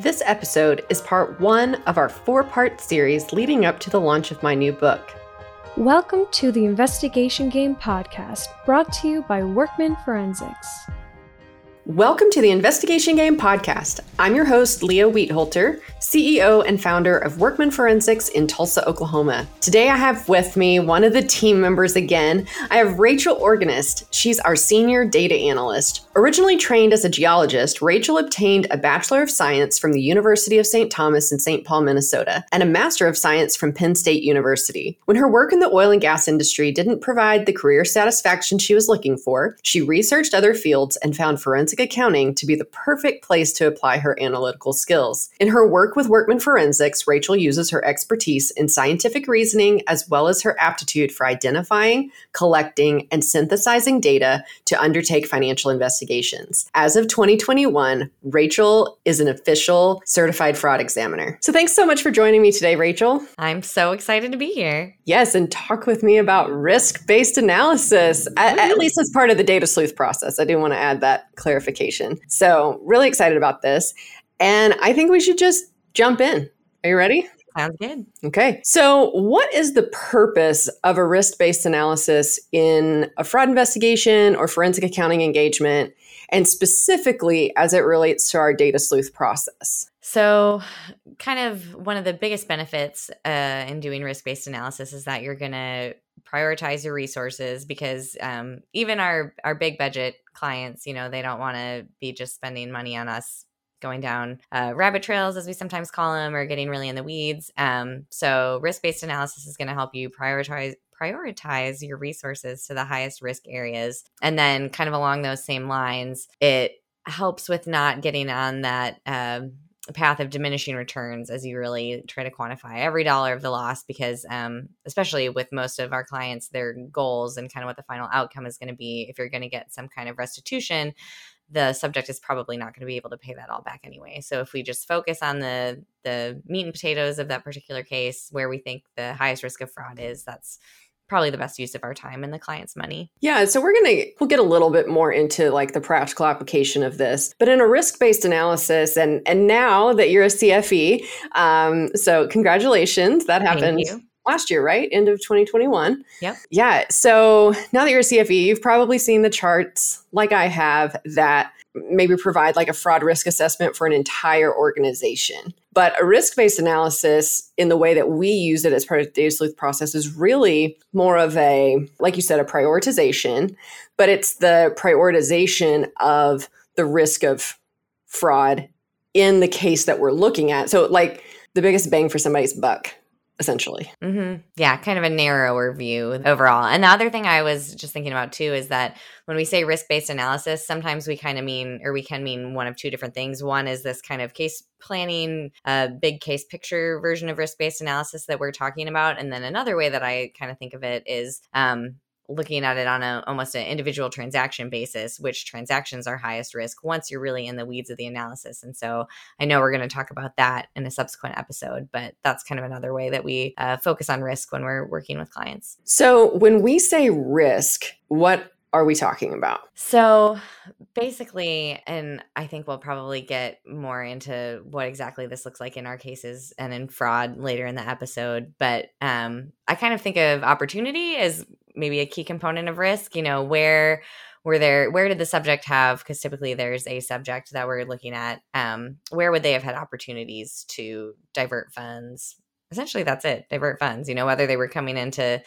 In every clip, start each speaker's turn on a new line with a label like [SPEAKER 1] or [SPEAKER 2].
[SPEAKER 1] This episode is part one of our four part series leading up to the launch of my new book.
[SPEAKER 2] Welcome to the Investigation Game podcast, brought to you by Workman Forensics.
[SPEAKER 1] Welcome to the Investigation Game podcast. I'm your host, Leah Wietholter, CEO and founder of Workman Forensics in Tulsa, Oklahoma. Today I have with me one of the team members again. I have Rachel Organist. She's our senior data analyst. Originally trained as a geologist, Rachel obtained a Bachelor of Science from the University of St. Thomas in St. Paul, Minnesota, and a Master of Science from Penn State University. When her work in the oil and gas industry didn't provide the career satisfaction she was looking for, she researched other fields and found forensic accounting to be the perfect place to apply her analytical skills. In her work with Workman Forensics, Rachel uses her expertise in scientific reasoning as well as her aptitude for identifying, collecting, and synthesizing data to undertake financial investigations. As of 2021, Rachel is an official certified fraud examiner. So thanks so much for joining me today, Rachel.
[SPEAKER 3] I'm so excited to be here.
[SPEAKER 1] Yes, and talk with me about risk based analysis, at, at least as part of the data sleuth process. I do want to add that clarification. So, really excited about this. And I think we should just jump in. Are you ready?
[SPEAKER 3] Sounds good.
[SPEAKER 1] Okay. So, what is the purpose of a risk based analysis in a fraud investigation or forensic accounting engagement? And specifically as it relates to our data sleuth process?
[SPEAKER 3] So, kind of one of the biggest benefits uh, in doing risk based analysis is that you're going to prioritize your resources because um, even our our big budget clients, you know, they don't want to be just spending money on us going down uh, rabbit trails, as we sometimes call them, or getting really in the weeds. Um, so, risk based analysis is going to help you prioritize prioritize your resources to the highest risk areas, and then kind of along those same lines, it helps with not getting on that. Um, path of diminishing returns as you really try to quantify every dollar of the loss because um, especially with most of our clients their goals and kind of what the final outcome is going to be if you're going to get some kind of restitution the subject is probably not going to be able to pay that all back anyway. So if we just focus on the the meat and potatoes of that particular case where we think the highest risk of fraud is, that's probably the best use of our time and the client's money.
[SPEAKER 1] Yeah, so we're going to we'll get a little bit more into like the practical application of this. But in a risk-based analysis and and now that you're a CFE, um, so congratulations, that happened last year, right? End of 2021.
[SPEAKER 3] Yep.
[SPEAKER 1] Yeah. So now that you're a CFE, you've probably seen the charts like I have that maybe provide like a fraud risk assessment for an entire organization. But a risk based analysis, in the way that we use it as part of the data sleuth process, is really more of a, like you said, a prioritization, but it's the prioritization of the risk of fraud in the case that we're looking at. So, like the biggest bang for somebody's buck essentially.
[SPEAKER 3] Mm-hmm. Yeah, kind of a narrower view overall. And the other thing I was just thinking about too is that when we say risk based analysis, sometimes we kind of mean, or we can mean one of two different things. One is this kind of case planning, uh, big case picture version of risk based analysis that we're talking about. And then another way that I kind of think of it is um, looking at it on a almost an individual transaction basis which transactions are highest risk once you're really in the weeds of the analysis and so i know we're going to talk about that in a subsequent episode but that's kind of another way that we uh, focus on risk when we're working with clients
[SPEAKER 1] so when we say risk what are we talking about?
[SPEAKER 3] So basically, and I think we'll probably get more into what exactly this looks like in our cases and in fraud later in the episode. But um, I kind of think of opportunity as maybe a key component of risk. You know, where were there where did the subject have because typically there's a subject that we're looking at um, where would they have had opportunities to divert funds essentially that's it divert funds you know whether they were coming into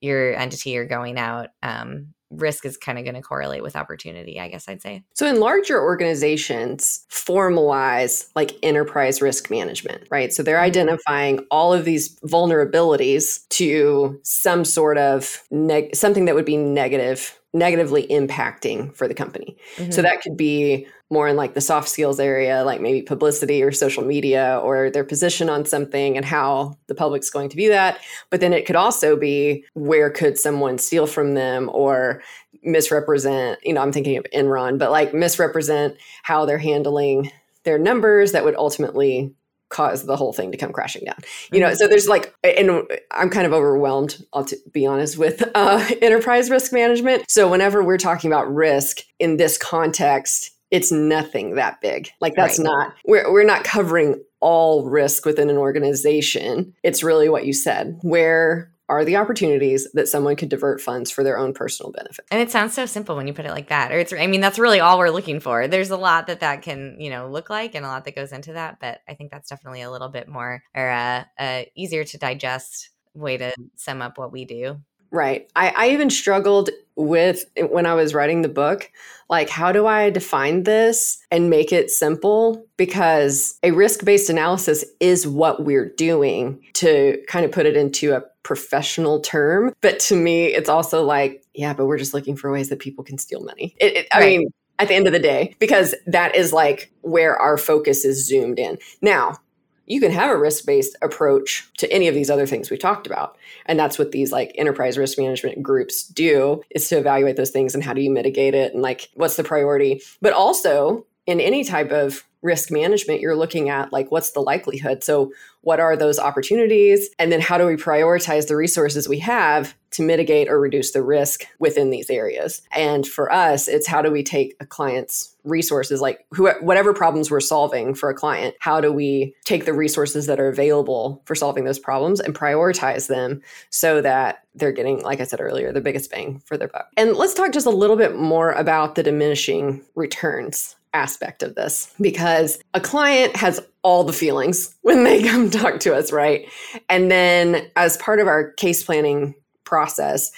[SPEAKER 3] your entity or going out um, risk is kind of going to correlate with opportunity, I guess I'd say.
[SPEAKER 1] So, in larger organizations, formalize like enterprise risk management, right? So, they're mm-hmm. identifying all of these vulnerabilities to some sort of neg- something that would be negative negatively impacting for the company. Mm-hmm. So that could be more in like the soft skills area, like maybe publicity or social media or their position on something and how the public's going to view that. But then it could also be where could someone steal from them or misrepresent, you know, I'm thinking of Enron, but like misrepresent how they're handling their numbers that would ultimately cause the whole thing to come crashing down you know so there's like and i'm kind of overwhelmed i'll t- be honest with uh, enterprise risk management so whenever we're talking about risk in this context it's nothing that big. Like that's right. not we're we're not covering all risk within an organization. It's really what you said. Where are the opportunities that someone could divert funds for their own personal benefit.
[SPEAKER 3] And it sounds so simple when you put it like that. Or it's I mean that's really all we're looking for. There's a lot that that can, you know, look like and a lot that goes into that, but I think that's definitely a little bit more or uh, uh easier to digest way to sum up what we do.
[SPEAKER 1] Right. I, I even struggled with when I was writing the book, like, how do I define this and make it simple? Because a risk based analysis is what we're doing to kind of put it into a professional term. But to me, it's also like, yeah, but we're just looking for ways that people can steal money. It, it, I right. mean, at the end of the day, because that is like where our focus is zoomed in. Now, you can have a risk based approach to any of these other things we talked about. And that's what these like enterprise risk management groups do is to evaluate those things and how do you mitigate it and like what's the priority. But also in any type of risk management, you're looking at like what's the likelihood. So, what are those opportunities? And then, how do we prioritize the resources we have to mitigate or reduce the risk within these areas? And for us, it's how do we take a client's resources, like whatever problems we're solving for a client, how do we take the resources that are available for solving those problems and prioritize them so that they're getting, like I said earlier, the biggest bang for their buck? And let's talk just a little bit more about the diminishing returns aspect of this because a client has all the feelings when they come talk to us, right? And then as part of our case planning process,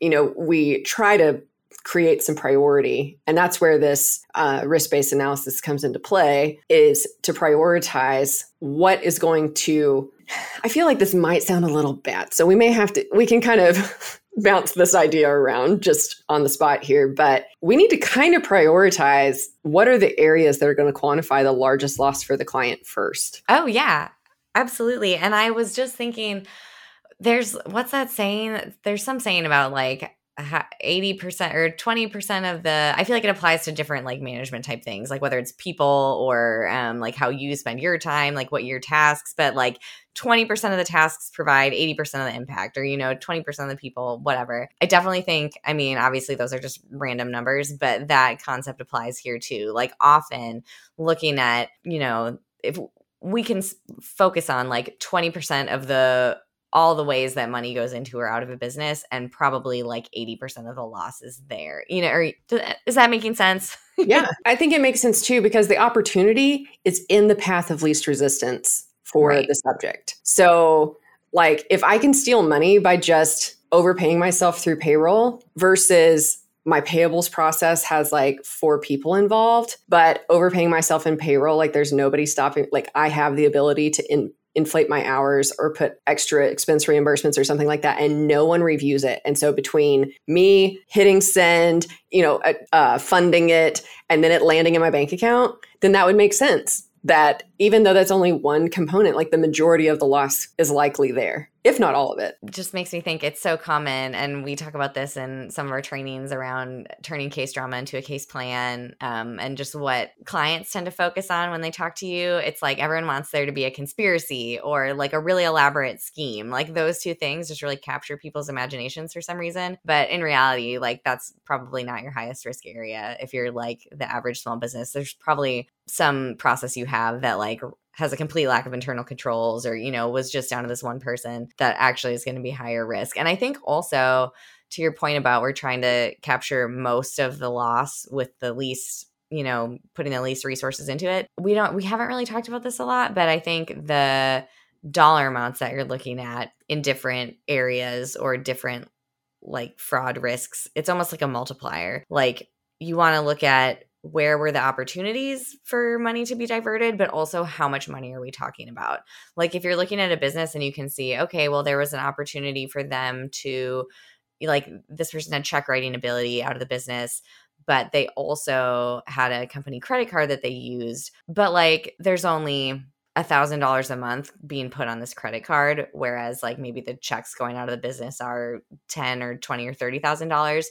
[SPEAKER 1] you know, we try to create some priority and that's where this uh, risk-based analysis comes into play is to prioritize what is going to i feel like this might sound a little bad so we may have to we can kind of bounce this idea around just on the spot here, but we need to kind of prioritize what are the areas that are going to quantify the largest loss for the client first.
[SPEAKER 3] Oh, yeah, absolutely. And I was just thinking, there's what's that saying? There's some saying about like 80% or 20% of the i feel like it applies to different like management type things like whether it's people or um, like how you spend your time like what your tasks but like 20% of the tasks provide 80% of the impact or you know 20% of the people whatever. I definitely think i mean obviously those are just random numbers but that concept applies here too. Like often looking at you know if we can focus on like 20% of the all the ways that money goes into or out of a business and probably like 80% of the loss is there you know or, is that making sense
[SPEAKER 1] yeah i think it makes sense too because the opportunity is in the path of least resistance for right. the subject. So, like, if I can steal money by just overpaying myself through payroll versus my payables process has like four people involved, but overpaying myself in payroll, like, there's nobody stopping, like, I have the ability to in, inflate my hours or put extra expense reimbursements or something like that and no one reviews it. And so between me hitting send you know uh, uh, funding it and then it landing in my bank account then that would make sense that even though that's only one component, like the majority of the loss is likely there if not all of it.
[SPEAKER 3] Just makes me think it's so common. And we talk about this in some of our trainings around turning case drama into a case plan um, and just what clients tend to focus on when they talk to you. It's like everyone wants there to be a conspiracy or like a really elaborate scheme. Like those two things just really capture people's imaginations for some reason. But in reality, like that's probably not your highest risk area. If you're like the average small business, there's probably some process you have that like has a complete lack of internal controls or you know was just down to this one person that actually is going to be higher risk. And i think also to your point about we're trying to capture most of the loss with the least you know putting the least resources into it we don't we haven't really talked about this a lot but i think the dollar amounts that you're looking at in different areas or different like fraud risks it's almost like a multiplier. Like you want to look at where were the opportunities for money to be diverted, but also how much money are we talking about? Like, if you're looking at a business and you can see, okay, well, there was an opportunity for them to, like, this person had check writing ability out of the business, but they also had a company credit card that they used. But, like, there's only a thousand dollars a month being put on this credit card whereas like maybe the checks going out of the business are 10 or 20 or 30 thousand dollars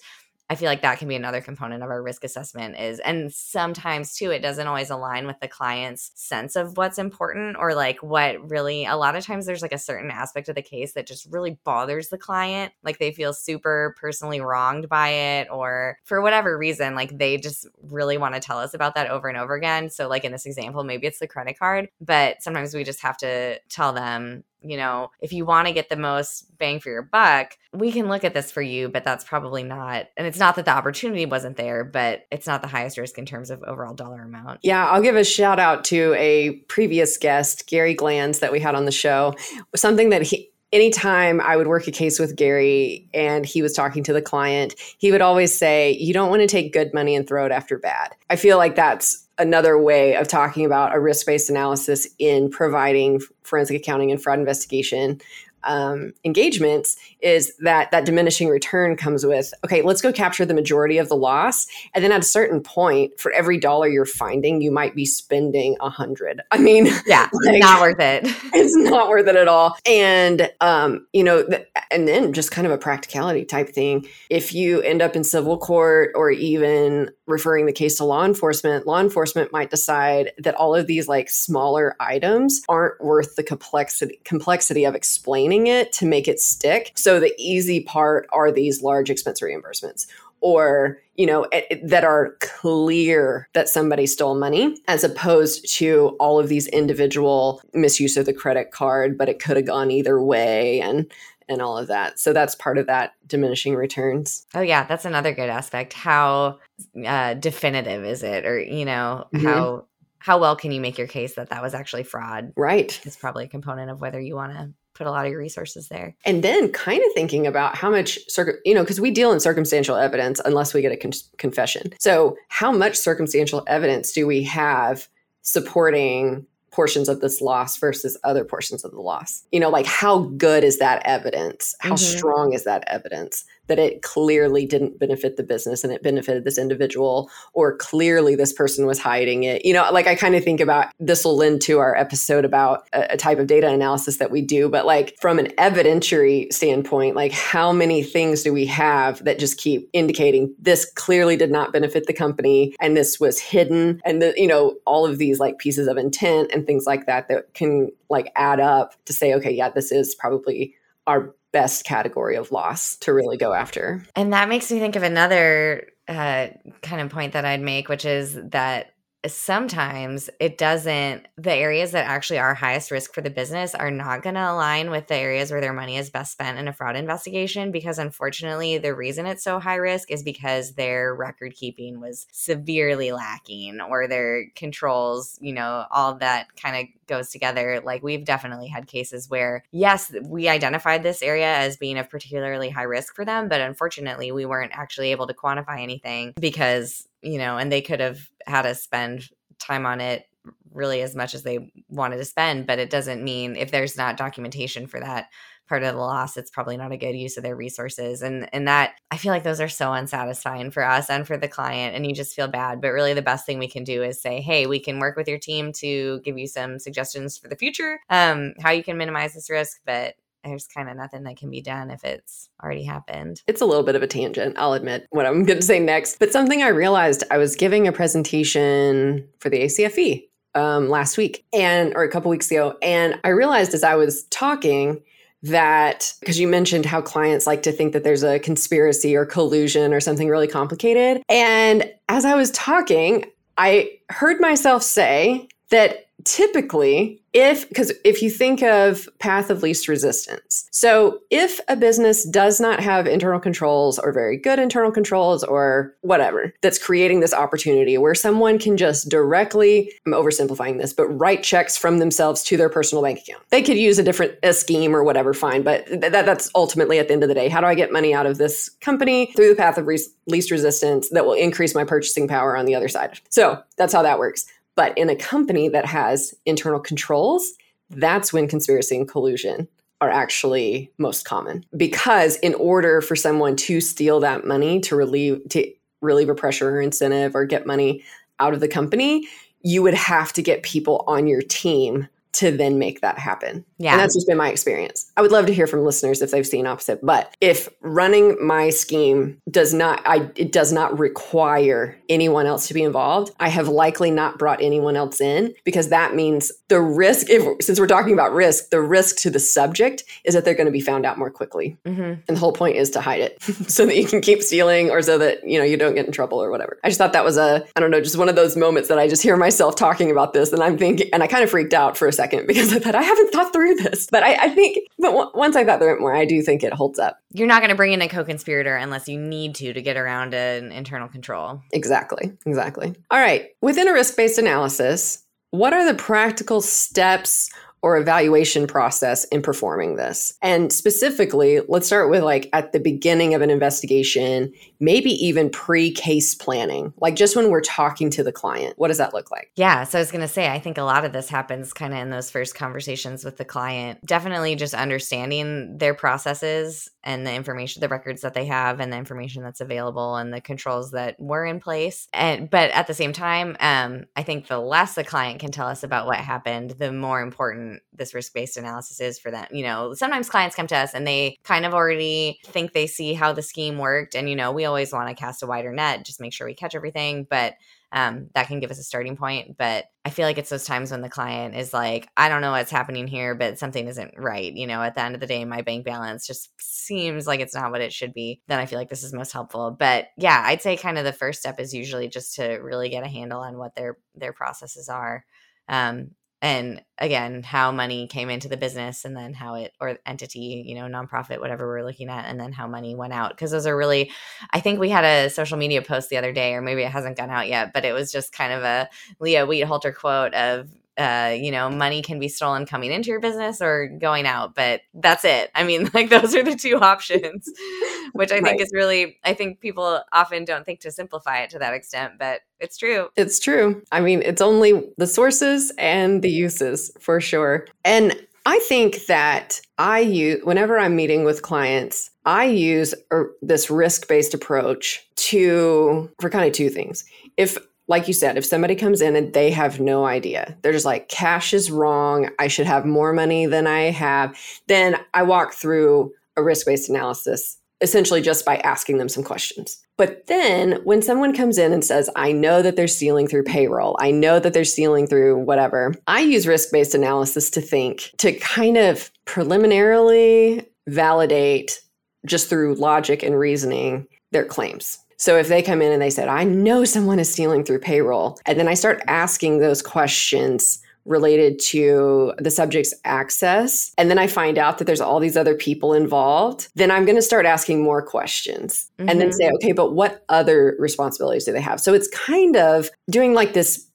[SPEAKER 3] I feel like that can be another component of our risk assessment is and sometimes too it doesn't always align with the client's sense of what's important or like what really a lot of times there's like a certain aspect of the case that just really bothers the client like they feel super personally wronged by it or for whatever reason like they just really want to tell us about that over and over again. So like in this example maybe it's the credit card but sometimes we just have to tell them you know, if you want to get the most bang for your buck, we can look at this for you, but that's probably not. And it's not that the opportunity wasn't there, but it's not the highest risk in terms of overall dollar amount.
[SPEAKER 1] Yeah, I'll give a shout out to a previous guest, Gary Glanz, that we had on the show. Something that he, anytime I would work a case with Gary and he was talking to the client, he would always say, You don't want to take good money and throw it after bad. I feel like that's another way of talking about a risk based analysis in providing forensic accounting and fraud investigation um, engagements is that that diminishing return comes with okay let's go capture the majority of the loss. And then at a certain point for every dollar you're finding you might be spending a hundred. I mean
[SPEAKER 3] yeah like, not worth it.
[SPEAKER 1] it's not worth it at all. And um, you know th- and then just kind of a practicality type thing. If you end up in civil court or even referring the case to law enforcement law enforcement might decide that all of these like smaller items aren't worth the complexity complexity of explaining explaining it to make it stick. So the easy part are these large expense reimbursements or you know it, that are clear that somebody stole money as opposed to all of these individual misuse of the credit card but it could have gone either way and and all of that. So that's part of that diminishing returns.
[SPEAKER 3] Oh yeah that's another good aspect. How uh, definitive is it? Or you know mm-hmm. how how well can you make your case that that was actually fraud?
[SPEAKER 1] Right.
[SPEAKER 3] Is probably a component of whether you want to put a lot of your resources there.
[SPEAKER 1] And then kind of thinking about how much, you know, because we deal in circumstantial evidence unless we get a con- confession. So, how much circumstantial evidence do we have supporting portions of this loss versus other portions of the loss? You know, like how good is that evidence? How mm-hmm. strong is that evidence? That it clearly didn't benefit the business and it benefited this individual, or clearly this person was hiding it. You know, like I kind of think about this will lend to our episode about a, a type of data analysis that we do, but like from an evidentiary standpoint, like how many things do we have that just keep indicating this clearly did not benefit the company and this was hidden and the, you know, all of these like pieces of intent and things like that that can like add up to say, okay, yeah, this is probably our best category of loss to really go after.
[SPEAKER 3] And that makes me think of another uh, kind of point that I'd make, which is that sometimes it doesn't the areas that actually are highest risk for the business are not going to align with the areas where their money is best spent in a fraud investigation because unfortunately the reason it's so high risk is because their record keeping was severely lacking or their controls you know all that kind of goes together. Like we've definitely had cases where yes we identified this area as being of particularly high risk for them but unfortunately we weren't actually able to quantify anything because you know, and they could have had us spend time on it really as much as they wanted to spend, but it doesn't mean if there's not documentation for that part of the loss, it's probably not a good use of their resources. And and that I feel like those are so unsatisfying for us and for the client and you just feel bad. But really the best thing we can do is say, hey, we can work with your team to give you some suggestions for the future, um, how you can minimize this risk, but there's kind of nothing that can be done if it's already happened.
[SPEAKER 1] It's a little bit of a tangent, I'll admit what I'm going to say next. But something I realized I was giving a presentation for the ACFE um, last week and or a couple weeks ago, and I realized as I was talking that because you mentioned how clients like to think that there's a conspiracy or collusion or something really complicated, and as I was talking, I heard myself say that typically if because if you think of path of least resistance so if a business does not have internal controls or very good internal controls or whatever that's creating this opportunity where someone can just directly i'm oversimplifying this but write checks from themselves to their personal bank account. They could use a different a scheme or whatever fine but th- that, that's ultimately at the end of the day how do i get money out of this company through the path of re- least resistance that will increase my purchasing power on the other side? So that's how that works but in a company that has internal controls, that's when conspiracy and collusion are actually most common. Because in order for someone to steal that money to relieve to relieve a pressure or incentive or get money out of the company, you would have to get people on your team to then make that happen.
[SPEAKER 3] Yeah.
[SPEAKER 1] And that's just been my experience. I would love to hear from listeners if they've seen opposite. But if running my scheme does not, I it does not require anyone else to be involved, I have likely not brought anyone else in because that means the risk, if since we're talking about risk, the risk to the subject is that they're going to be found out more quickly.
[SPEAKER 3] Mm-hmm.
[SPEAKER 1] And the whole point is to hide it so that you can keep stealing or so that, you know, you don't get in trouble or whatever. I just thought that was a, I don't know, just one of those moments that I just hear myself talking about this and I'm thinking, and I kind of freaked out for a second because I thought I haven't thought through this. But I, I think, but w- once I thought through it more, I do think it holds up.
[SPEAKER 3] You're not going to bring in a co-conspirator unless you need to to get around an internal control.
[SPEAKER 1] Exactly. Exactly. All right. Within a risk based analysis, what are the practical steps or evaluation process in performing this? And specifically, let's start with like at the beginning of an investigation, maybe even pre case planning, like just when we're talking to the client. What does that look like?
[SPEAKER 3] Yeah. So I was going to say, I think a lot of this happens kind of in those first conversations with the client. Definitely just understanding their processes and the information, the records that they have, and the information that's available, and the controls that were in place. And but at the same time, um, I think the less the client can tell us about what happened, the more important this risk based analysis is for them. You know, sometimes clients come to us and they kind of already think they see how the scheme worked, and you know, we always want to cast a wider net, just make sure we catch everything, but um, that can give us a starting point. But I feel like it's those times when the client is like, I don't know what's happening here, but something isn't right. You know, at the end of the day, my bank balance just seems like it's not what it should be. Then I feel like this is most helpful. But yeah, I'd say kind of the first step is usually just to really get a handle on what their their processes are. Um, and again how money came into the business and then how it or entity you know nonprofit whatever we're looking at and then how money went out because those are really i think we had a social media post the other day or maybe it hasn't gone out yet but it was just kind of a leah wietholter quote of uh, you know, money can be stolen coming into your business or going out, but that's it. I mean, like those are the two options, which I think is really, I think people often don't think to simplify it to that extent, but it's true.
[SPEAKER 1] It's true. I mean, it's only the sources and the uses for sure. And I think that I use, whenever I'm meeting with clients, I use a, this risk based approach to, for kind of two things. If, like you said, if somebody comes in and they have no idea, they're just like, cash is wrong, I should have more money than I have, then I walk through a risk based analysis essentially just by asking them some questions. But then when someone comes in and says, I know that they're stealing through payroll, I know that they're stealing through whatever, I use risk based analysis to think, to kind of preliminarily validate just through logic and reasoning their claims. So if they come in and they said, I know someone is stealing through payroll, and then I start asking those questions related to the subject's access, and then I find out that there's all these other people involved, then I'm going to start asking more questions and then say, mm-hmm. okay, but what other responsibilities do they have? So it's kind of doing like this.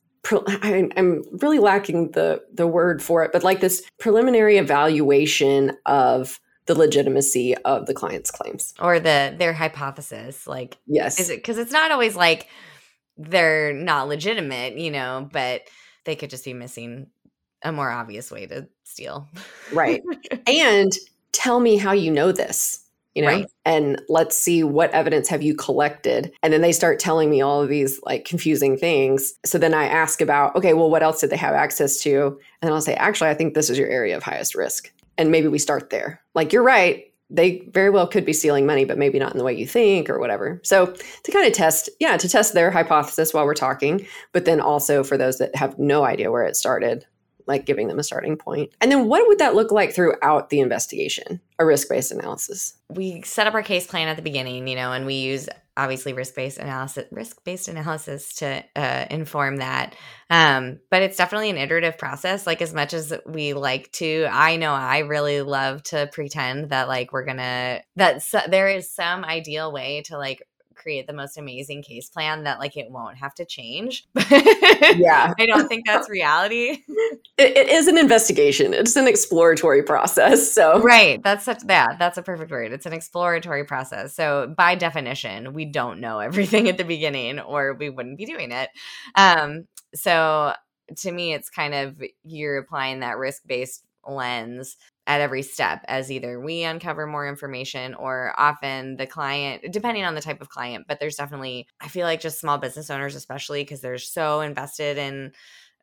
[SPEAKER 1] I'm really lacking the the word for it, but like this preliminary evaluation of the legitimacy of the client's claims.
[SPEAKER 3] Or the their hypothesis, like
[SPEAKER 1] Yes,
[SPEAKER 3] is it because it's not always like they're not legitimate, you know, but they could just be missing a more obvious way to steal.
[SPEAKER 1] right. and tell me how you know this you know
[SPEAKER 3] Right.
[SPEAKER 1] and let's see what evidence have you collected and then they start telling me all of these like confusing things so then i ask about okay well what else did they have access to and then i'll say actually i think this is your area of highest risk and maybe we start there like you're right they very well could be stealing money but maybe not in the way you think or whatever so to kind of test yeah to test their hypothesis while we're talking but then also for those that have no idea where it started like giving them a starting point. And then what would that look like throughout the investigation? A risk-based analysis.
[SPEAKER 3] we set up our case plan at the beginning, you know, and we use obviously risk based analysis, risk based analysis to uh, inform that. Um, but it's definitely an iterative process. Like as much as we like to, I know I really love to pretend that like we're gonna that so, there is some ideal way to like create the most amazing case plan that like it won't have to change.
[SPEAKER 1] Yeah.
[SPEAKER 3] I don't think that's reality.
[SPEAKER 1] It, it is an investigation. It's an exploratory process. So
[SPEAKER 3] right that's such yeah that's a perfect word it's an exploratory process so by definition we don't know everything at the beginning or we wouldn't be doing it um so to me it's kind of you're applying that risk-based lens at every step as either we uncover more information or often the client depending on the type of client but there's definitely i feel like just small business owners especially because they're so invested in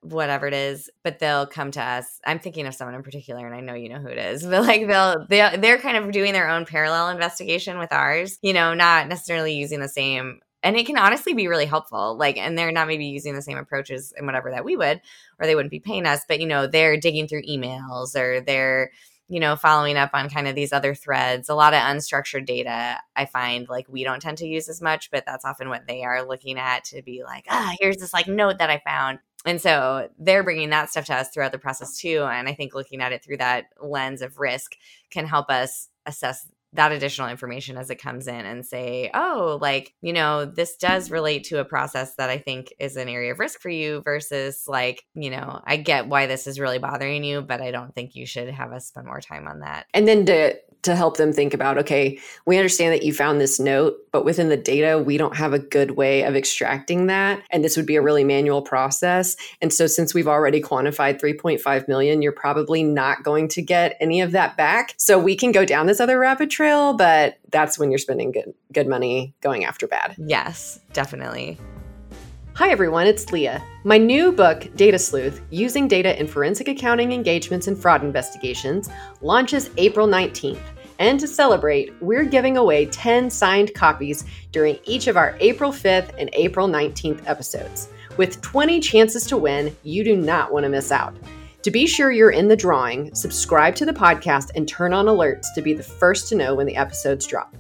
[SPEAKER 3] whatever it is, but they'll come to us. I'm thinking of someone in particular, and I know you know who it is. But like they'll they they're kind of doing their own parallel investigation with ours. You know, not necessarily using the same. And it can honestly be really helpful. Like, and they're not maybe using the same approaches and whatever that we would, or they wouldn't be paying us. But you know, they're digging through emails or they're you know, following up on kind of these other threads, a lot of unstructured data I find like we don't tend to use as much, but that's often what they are looking at to be like, ah, here's this like note that I found. And so they're bringing that stuff to us throughout the process too. And I think looking at it through that lens of risk can help us assess that additional information as it comes in and say, oh, like, you know, this does relate to a process that I think is an area of risk for you versus like, you know, I get why this is really bothering you, but I don't think you should have us spend more time on that.
[SPEAKER 1] And then to to help them think about okay, we understand that you found this note, but within the data, we don't have a good way of extracting that. And this would be a really manual process. And so, since we've already quantified 3.5 million, you're probably not going to get any of that back. So, we can go down this other rabbit trail, but that's when you're spending good, good money going after bad.
[SPEAKER 3] Yes, definitely.
[SPEAKER 1] Hi, everyone, it's Leah. My new book, Data Sleuth Using Data in Forensic Accounting Engagements and Fraud Investigations, launches April 19th. And to celebrate, we're giving away 10 signed copies during each of our April 5th and April 19th episodes. With 20 chances to win, you do not want to miss out. To be sure you're in the drawing, subscribe to the podcast and turn on alerts to be the first to know when the episodes drop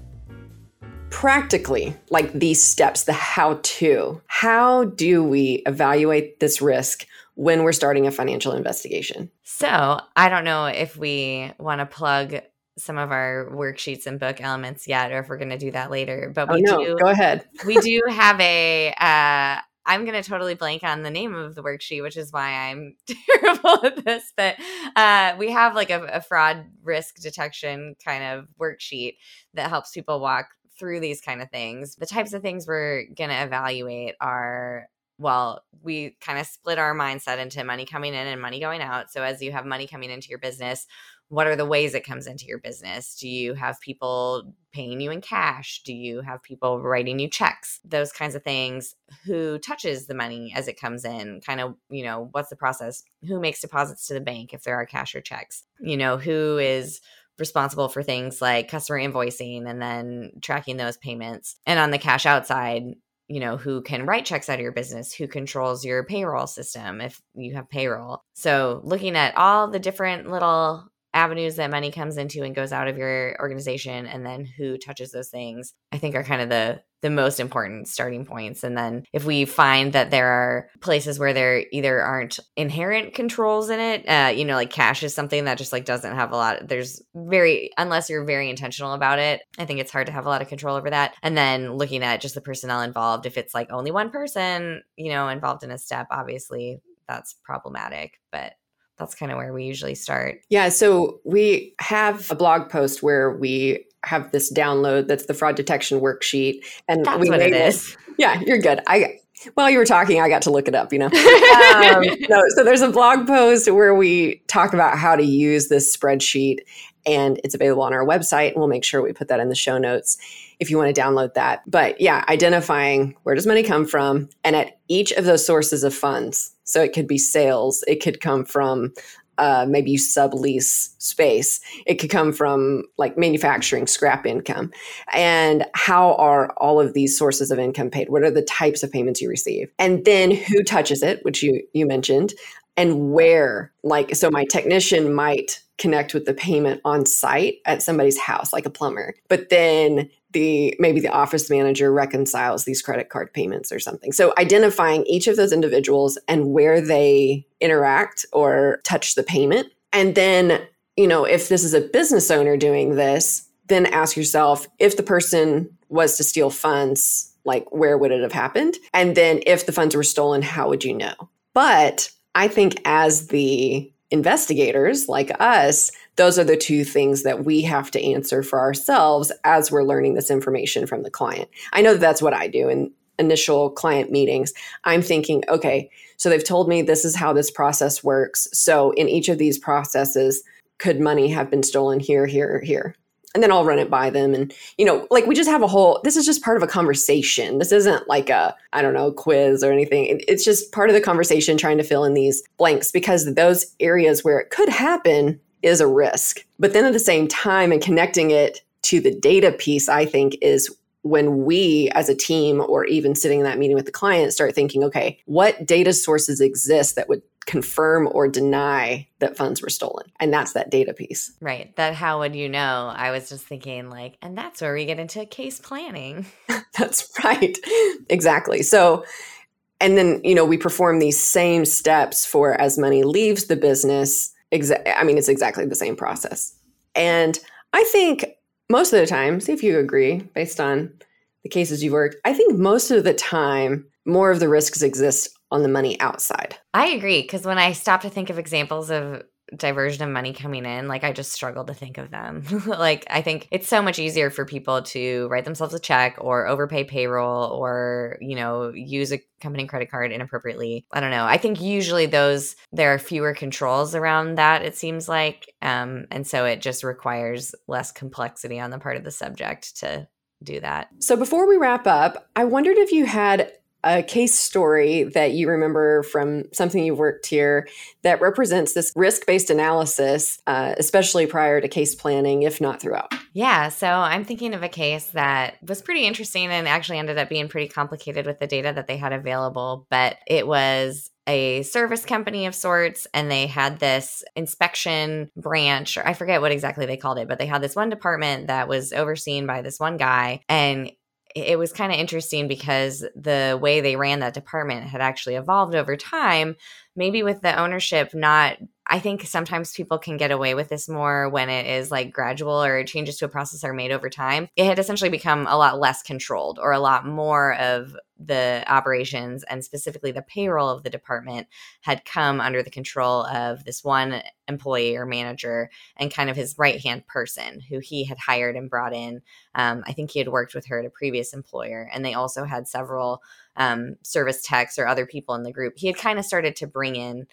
[SPEAKER 1] practically like these steps the how to how do we evaluate this risk when we're starting a financial investigation
[SPEAKER 3] so i don't know if we want to plug some of our worksheets and book elements yet or if we're going to do that later but
[SPEAKER 1] we oh, no.
[SPEAKER 3] do
[SPEAKER 1] go ahead
[SPEAKER 3] we do have a uh, I'm going to totally blank on the name of the worksheet, which is why I'm terrible at this. But uh, we have like a, a, fraud risk detection kind of worksheet that helps people walk through these kind of things. The types of things we're going to evaluate are well, we kind of split our mindset into money coming in and money going out. So, as you have money coming into your business, what are the ways it comes into your business? Do you have people paying you in cash? Do you have people writing you checks? Those kinds of things. Who touches the money as it comes in? Kind of, you know, what's the process? Who makes deposits to the bank if there are cash or checks? You know, who is responsible for things like customer invoicing and then tracking those payments. And on the cash outside, you know, who can write checks out of your business, who controls your payroll system if you have payroll. So, looking at all the different little avenues that money comes into and goes out of your organization and then who touches those things i think are kind of the the most important starting points. And then if we find that there are places where there either aren't inherent controls in it uh, you know like cash is something that just like doesn't have a lot there's very unless you're very intentional about it i think it's hard to have a lot of control over that. And then looking at just the personnel involved if it's like only one person you know involved in a step obviously that's problematic but that's kind of where we usually start.
[SPEAKER 1] Yeah. So we have a blog post where we have this download that's the fraud detection worksheet.
[SPEAKER 3] And that's
[SPEAKER 1] we
[SPEAKER 3] what it is.
[SPEAKER 1] Yeah, you're good. I while you were talking, I got to look it up, you know. um, no, so there's a blog post where we talk about how to use this spreadsheet, and it's available on our website. And we'll make sure we put that in the show notes if you want to download that. But yeah, identifying where does money come from, and at each of those sources of funds. So it could be sales, it could come from uh, maybe you sublease space. It could come from like manufacturing, scrap income. And how are all of these sources of income paid? What are the types of payments you receive? And then who touches it, which you, you mentioned, and where. Like, so my technician might connect with the payment on site at somebody's house, like a plumber. But then the maybe the office manager reconciles these credit card payments or something. So identifying each of those individuals and where they interact or touch the payment. And then, you know, if this is a business owner doing this, then ask yourself if the person was to steal funds, like where would it have happened? And then if the funds were stolen, how would you know? But I think as the investigators like us, those are the two things that we have to answer for ourselves as we're learning this information from the client. I know that that's what I do in initial client meetings. I'm thinking, okay, so they've told me this is how this process works. So in each of these processes, could money have been stolen here, here, here? And then I'll run it by them. And, you know, like we just have a whole, this is just part of a conversation. This isn't like a, I don't know, quiz or anything. It's just part of the conversation trying to fill in these blanks because those areas where it could happen is a risk. But then at the same time, and connecting it to the data piece, I think is when we as a team or even sitting in that meeting with the client start thinking, okay, what data sources exist that would confirm or deny that funds were stolen. And that's that data piece.
[SPEAKER 3] Right. That how would you know? I was just thinking like, and that's where we get into case planning.
[SPEAKER 1] that's right. Exactly. So and then, you know, we perform these same steps for as money leaves the business. Exa- I mean, it's exactly the same process. And I think most of the time, see if you agree based on the cases you've worked, I think most of the time, more of the risks exist on the money outside.
[SPEAKER 3] I agree because when I stop to think of examples of diversion of money coming in, like I just struggle to think of them. like I think it's so much easier for people to write themselves a check or overpay payroll or, you know, use a company credit card inappropriately. I don't know. I think usually those there are fewer controls around that it seems like um and so it just requires less complexity on the part of the subject to do that.
[SPEAKER 1] So before we wrap up, I wondered if you had a case story that you remember from something you've worked here that represents this risk based analysis, uh, especially prior to case planning, if not throughout?
[SPEAKER 3] Yeah, so I'm thinking of a case that was pretty interesting and actually ended up being pretty complicated with the data that they had available, but it was a service company of sorts and they had this inspection branch or I forget what exactly they called it but they had this one department that was overseen by this one guy and it was kind of interesting because the way they ran that department had actually evolved over time maybe with the ownership not I think sometimes people can get away with this more when it is like gradual or changes to a process are made over time. It had essentially become a lot less controlled or a lot more of the operations and specifically the payroll of the department had come under the control of this one employee or manager and kind of his right hand person who he had hired and brought in. Um, I think he had worked with her at a previous employer, and they also had several um, service techs or other people in the group. He had kind of started to bring in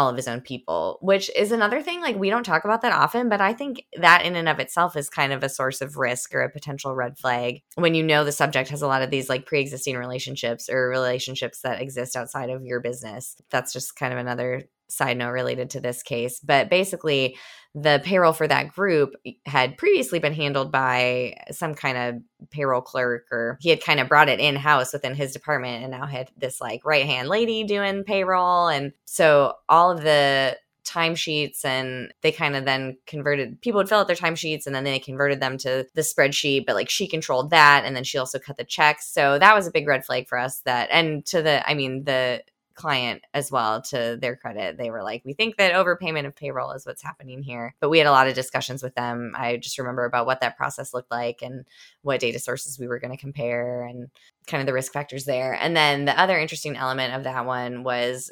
[SPEAKER 3] all of his own people, which is another thing. Like, we don't talk about that often, but I think that in and of itself is kind of a source of risk or a potential red flag when you know the subject has a lot of these like pre existing relationships or relationships that exist outside of your business. That's just kind of another side note related to this case. But basically, the payroll for that group had previously been handled by some kind of payroll clerk, or he had kind of brought it in house within his department and now had this like right hand lady doing payroll. And so all of the timesheets and they kind of then converted people would fill out their timesheets and then they converted them to the spreadsheet but like she controlled that and then she also cut the checks so that was a big red flag for us that and to the i mean the client as well to their credit they were like we think that overpayment of payroll is what's happening here. But we had a lot of discussions with them. I just remember about what that process looked like and what data sources we were going to compare and kind of the risk factors there. And then the other interesting element of that one was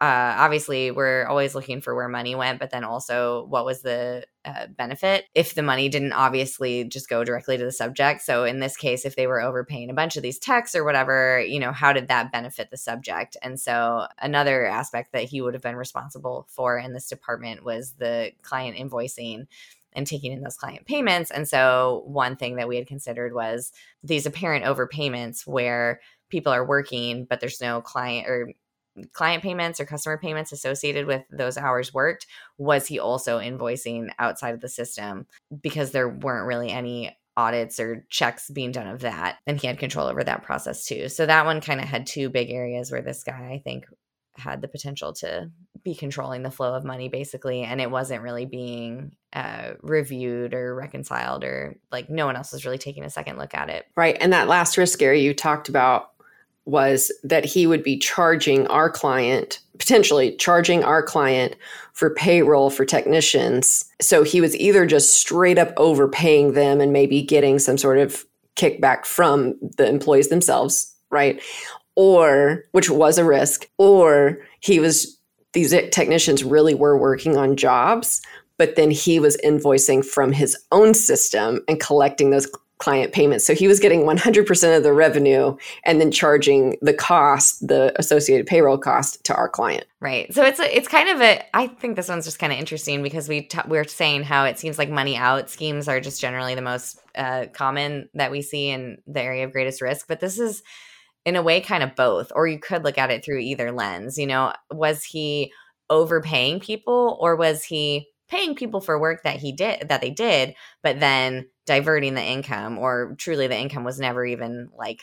[SPEAKER 3] uh, obviously we're always looking for where money went, but then also what was the uh, benefit if the money didn't obviously just go directly to the subject. So in this case, if they were overpaying a bunch of these texts or whatever, you know, how did that benefit the subject? And so another aspect that he would have been responsible for in this department was the client invoicing and taking in those client payments. And so one thing that we had considered was these apparent overpayments where people are working but there's no client or client payments or customer payments associated with those hours worked was he also invoicing outside of the system because there weren't really any audits or checks being done of that and he had control over that process too. So that one kind of had two big areas where this guy i think had the potential to be controlling the flow of money basically and it wasn't really being uh, reviewed or reconciled or like no one else was really taking a second look at it.
[SPEAKER 1] Right and that last risk area you talked about was that he would be charging our client, potentially charging our client for payroll for technicians. So he was either just straight up overpaying them and maybe getting some sort of kickback from the employees themselves, right? Or, which was a risk, or he was, these technicians really were working on jobs, but then he was invoicing from his own system and collecting those client payments. So he was getting 100% of the revenue and then charging the cost, the associated payroll cost to our client.
[SPEAKER 3] Right. So it's a, it's kind of a I think this one's just kind of interesting because we t- we're saying how it seems like money out schemes are just generally the most uh, common that we see in the area of greatest risk, but this is in a way kind of both or you could look at it through either lens. You know, was he overpaying people or was he paying people for work that he did that they did but then diverting the income or truly the income was never even like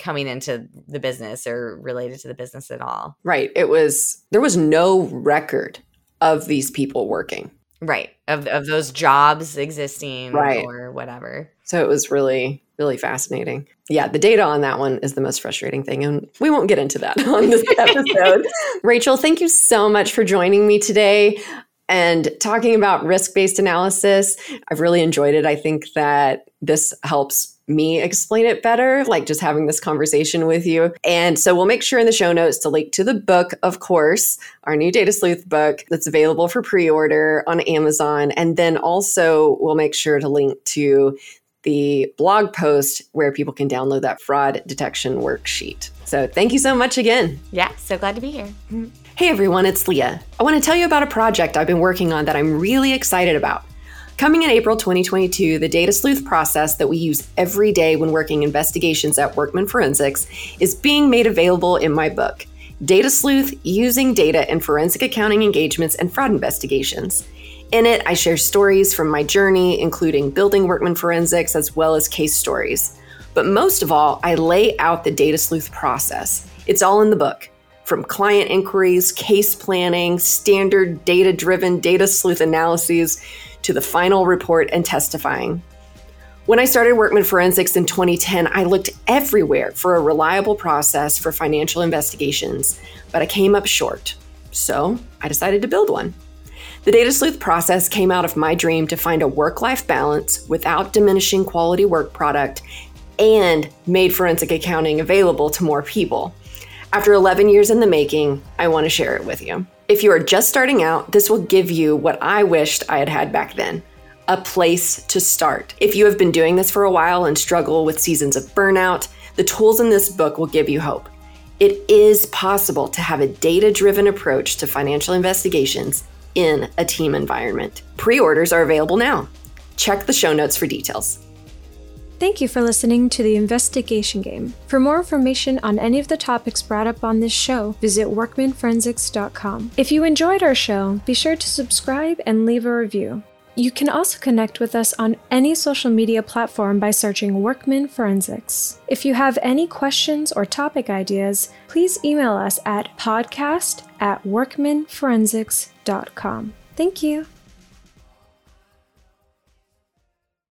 [SPEAKER 3] coming into the business or related to the business at all.
[SPEAKER 1] Right. It was there was no record of these people working.
[SPEAKER 3] Right. Of, of those jobs existing
[SPEAKER 1] right.
[SPEAKER 3] or whatever.
[SPEAKER 1] So it was really really fascinating. Yeah the data on that one is the most frustrating thing and we won't get into that on this episode. Rachel thank you so much for joining me today and talking about risk based analysis, I've really enjoyed it. I think that this helps me explain it better, like just having this conversation with you. And so we'll make sure in the show notes to link to the book, of course, our new Data Sleuth book that's available for pre order on Amazon. And then also we'll make sure to link to the blog post where people can download that fraud detection worksheet. So thank you so much again.
[SPEAKER 3] Yeah, so glad to be here. Mm-hmm.
[SPEAKER 1] Hey everyone, it's Leah. I want to tell you about a project I've been working on that I'm really excited about. Coming in April 2022, the data sleuth process that we use every day when working investigations at Workman Forensics is being made available in my book, Data Sleuth Using Data in Forensic Accounting Engagements and Fraud Investigations. In it, I share stories from my journey, including building Workman Forensics as well as case stories. But most of all, I lay out the data sleuth process. It's all in the book from client inquiries, case planning, standard data driven data sleuth analyses, to the final report and testifying. When I started Workman Forensics in 2010, I looked everywhere for a reliable process for financial investigations, but I came up short. So I decided to build one. The data sleuth process came out of my dream to find a work life balance without diminishing quality work product and made forensic accounting available to more people. After 11 years in the making, I want to share it with you. If you are just starting out, this will give you what I wished I had had back then a place to start. If you have been doing this for a while and struggle with seasons of burnout, the tools in this book will give you hope. It is possible to have a data driven approach to financial investigations in a team environment. Pre orders are available now. Check the show notes for details.
[SPEAKER 2] Thank you for listening to the Investigation Game. For more information on any of the topics brought up on this show, visit workmanforensics.com. If you enjoyed our show, be sure to subscribe and leave a review. You can also connect with us on any social media platform by searching Workman Forensics. If you have any questions or topic ideas, please email us at podcast at workmanforensics.com. Thank you.